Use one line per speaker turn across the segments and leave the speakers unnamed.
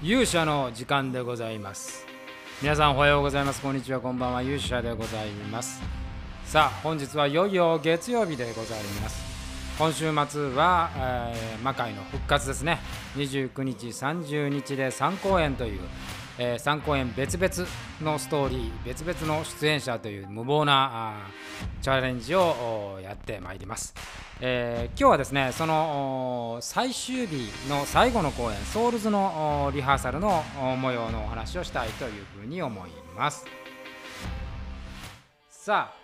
勇者の時間でございます。皆さんおはようございます。こんにちはこんばんは。勇者でございます。さあ本日はいよいよ月曜日でございます。今週末は、えー魔界の復活ですね。29日30日で3公演という、え3公演別々のストーリー別々の出演者という無謀なチャレンジをやってまいります、えー今日はですねその最終日の最後の公演ソウルズのリハーサルの模様のお話をしたいというふうに思います。さあ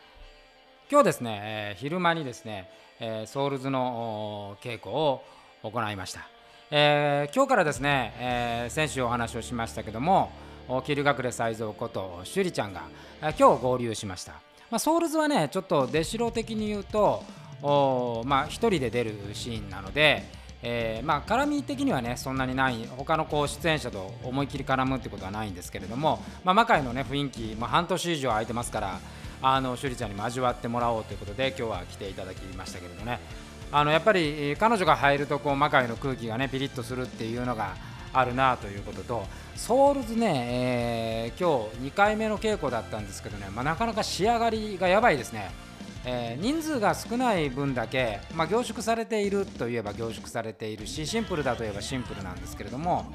今日ですね、えー昼間にですね、えーソウルズの稽古を行いました、えー今日からですね、えー先週お話をしましたけどもお桐隠才蔵こと趣里ちゃんがえー今日合流しました、まあ、ソウルズはねちょっと出城的に言うとおまあ一人で出るシーンなのでえーまあ絡み的にはねそんなにない他のこう出演者と思いっきり絡むってことはないんですけれども、まあ、魔界のね雰囲気、まあ、半年以上空いてますからあの趣里ちゃんにも味わってもらおうということで今日は来ていただきましたけれどもね。あのやっぱり彼女が入るとこう魔界の空気がねピリッとするっていうのがあるなということとソウルズね、えー今日2回目の稽古だったんですけどね、まあ、なかなか仕上がりがやばいですね。えー人数が少ない分だけ、まあ、凝縮されているといえば凝縮されているしシンプルだといえばシンプルなんですけれども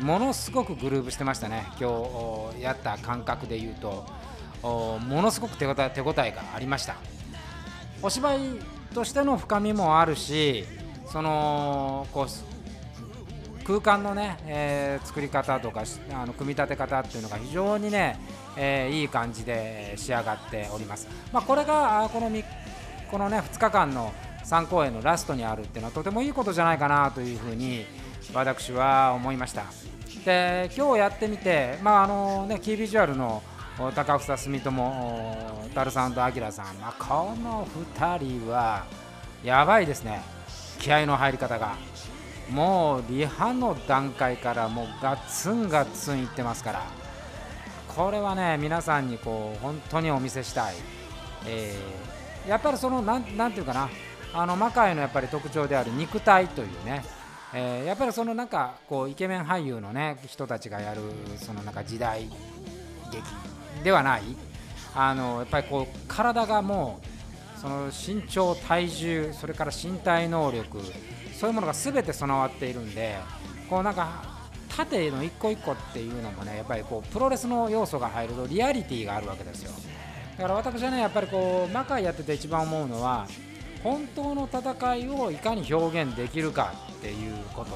ものすごくグルーブしてましたね今日やった感覚で言うとものすごく手応え手応えがありましたお芝居としての深みもあるしそのこう空間のね、えー作り方とかあの組み立て方っていうのが非常にね、えーいい感じで仕上がっております。まあ、これがあこのみこのね2日間の3公演のラストにあるっていうのはとてもいいことじゃないかなというふうに私は思いました。で今日やってみて、まああのね、キービジュアルの高房住友おタルさんとアキラさん、まあ、この2人はやばいですね。気合の入り方が。もうリハの段階からもうガッツンガッツンいってますから。これはね皆さんにこう本当にお見せしたい、えーやっぱりそのなんなんていうかな。あの魔界のやっぱり特徴である肉体というね、えーやっぱりそのなんかこうイケメン俳優のね人たちがやるそのなんか時代劇。ではない。あのやっぱりこう体がもうその身長体重それから身体能力そういうものが全て備わっているんでこうなんか縦の一個一個っていうのもねやっぱりこうプロレスの要素が入るとリアリティがあるわけですよ。だから私はねやっぱりこう魔界やってて一番思うのは本当の戦いをいかに表現できるかっていうこと。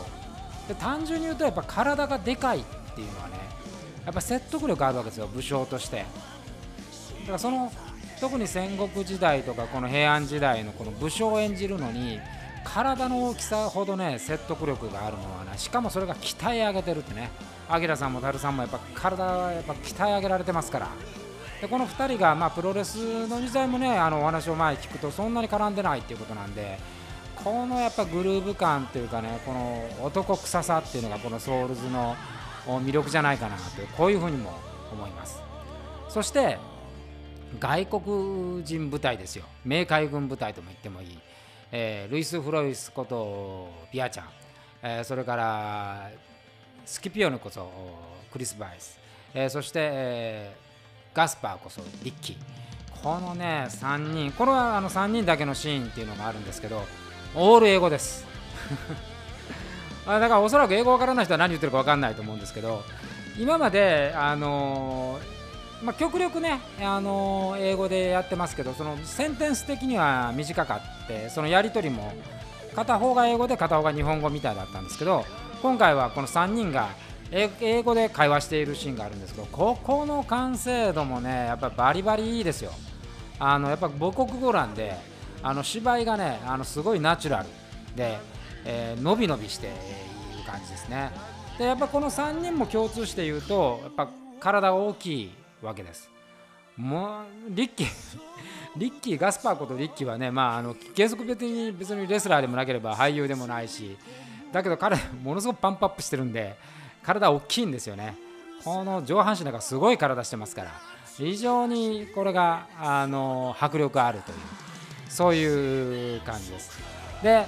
で単純に言うとやっぱ体がでかいっていうのはねやっぱ説得力あるわけですよ武将として。だからその特に戦国時代とかこの平安時代のこの武将を演じるのに体の大きさほどね説得力があるのはねしかもそれが鍛え上げてるってね。アキラさんもタルさんもやっぱ体はやっぱ鍛え上げられてますから。でこの2人がまあプロレスの時代もねあのお話を前聞くとそんなに絡んでないっていうことなんでこのやっぱグルーヴ感っていうかねこの男臭さっていうのがこのソウルズの魅力じゃないかなというこういうふうにも思います。そして外国人部隊ですよ。明海軍部隊とも言ってもいい、えールイス・フロイスことピアちゃん、えーそれからスキピオヌこそクリス・バイス、えーそして、えーガスパーこそリッキー。このね3人。これはあの3人だけのシーンっていうのがあるんですけどオール英語です。だからおそらく英語わからない人は何言ってるかわかんないと思うんですけど今まであのまあ、極力ね、あの英語でやってますけどそのセンテンス的には短かってそのやり取りも片方が英語で片方が日本語みたいだったんですけど今回はこの3人が英語で会話しているシーンがあるんですけどここの完成度もねやっぱバリバリいいですよ。あのやっぱ母国語なんであの芝居がねあのすごいナチュラルで、えー伸び伸びしている感じですね。でやっぱこの3人も共通して言うとやっぱ体大きいわけです。もうリッキー リッキーガスパーことリッキーはねまああの原則別に別にレスラーでもなければ俳優でもないしだけど彼ものすごくパンプアップしてるんで体大きいんですよね。この上半身なんかすごい体してますから非常にこれがあの迫力あるというそういう感じです。で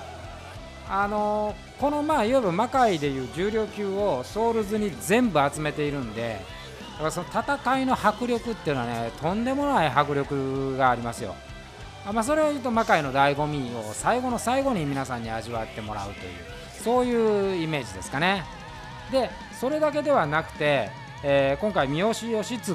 あのこのまあいわゆる魔界でいう重量級をソウルズに全部集めているんでだからその戦いの迫力っていうのはねとんでもない迫力がありますよ。まあ、それを言うと魔界の醍醐味を最後の最後に皆さんに味わってもらうというそういうイメージですかね。でそれだけではなくて、えー、今回三好義継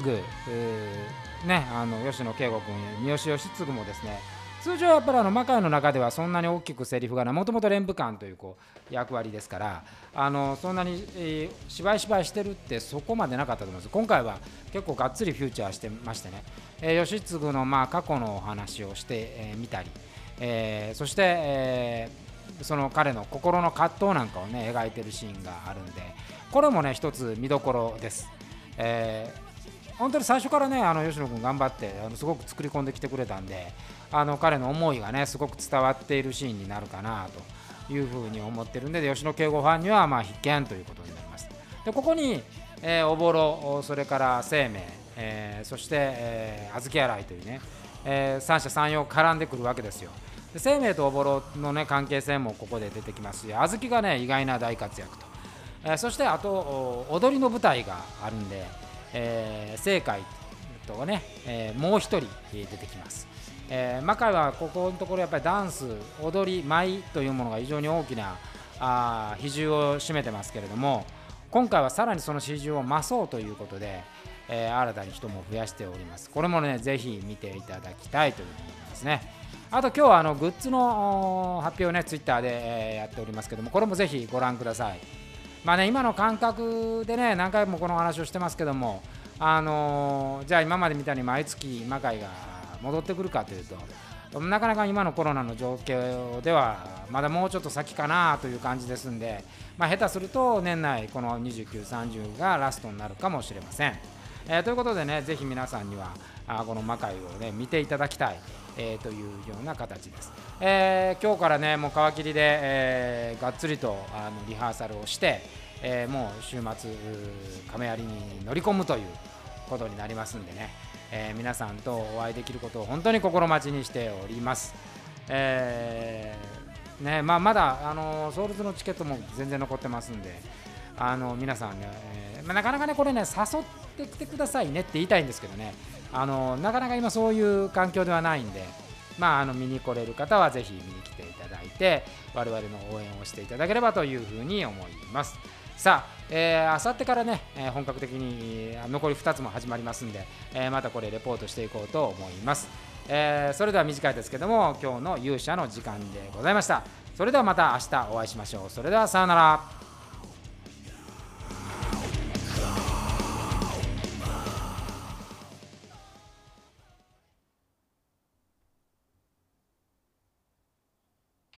ねあの吉野圭吾君三好義継もですね通常やっぱりあの魔界の中ではそんなに大きくセリフがない。もともと連武官というこう役割ですからあのそんなに、えー、芝居芝居してるってそこまでなかったと思います。今回は結構がっつりフューチャーしてましてね、えー、義継のまあ過去のお話をしてみ、えー、たり、えー、そして、えー、その彼の心の葛藤なんかをね描いてるシーンがあるんで。これもね一つ見どころです。えー本当に最初からねあの吉野君頑張ってあのすごく作り込んできてくれたんであの彼の思いがねすごく伝わっているシーンになるかなというふうに思ってるんで吉野敬吾ファンにはまあ必見ということになります。でここに、えー、おぼろそれから生命、えー、そして、えー、小豆洗いというね、えー、三者三様絡んでくるわけですよ。で生命とおぼろの、ね、関係性もここで出てきますし小豆がね意外な大活躍と、えー、そしてあと踊りの舞台があるんでえー、正解とね、えー、もう1人出てきます。えー、魔界はここのところやっぱりダンス、踊り、舞というものが非常に大きなあ比重を占めてますけれども今回はさらにその比重を増そうということで、えー、新たに人も増やしております。これもね、ぜひ見ていただきたいというふうに思いますね。あと今日はあのグッズの発表をね、ツイッターで、え、やっておりますけども、これもぜひご覧ください。まあね、今の感覚でね、何回もこの話をしてますけども、あのー、じゃあ今までみたいに毎月魔界が戻ってくるかというと、なかなか今のコロナの状況では、まだもうちょっと先かなという感じですんで、まあ、下手すると年内、この29、30がラストになるかもしれません。えー、ということでね、ぜひ皆さんには、あこの魔界をね、見ていただきたい。えー、というような形です、えー、今日からねもう皮切りで、えー、がっつりとあのリハーサルをして、えもう週末亀有に乗り込むということになりますんでね、え皆さんとお会いできることを本当に心待ちにしております、えねまあ、まだあのソウルズのチケットも全然残ってますんであの皆さんね、えまあ、なかなかねこれね誘ってきてくださいねって言いたいんですけどね。あのなかなか今そういう環境ではないんで、まあ、あの見に来れる方はぜひ見に来ていただいて我々の応援をしていただければというふうに思います。さあ、えー、あさってからね、えー、本格的に残り2つも始まりますんで、えー、またこれレポートしていこうと思います、えー、それでは短いですけども今日の勇者の時間でございました。それではまた明日お会いしましょう。それではさようなら。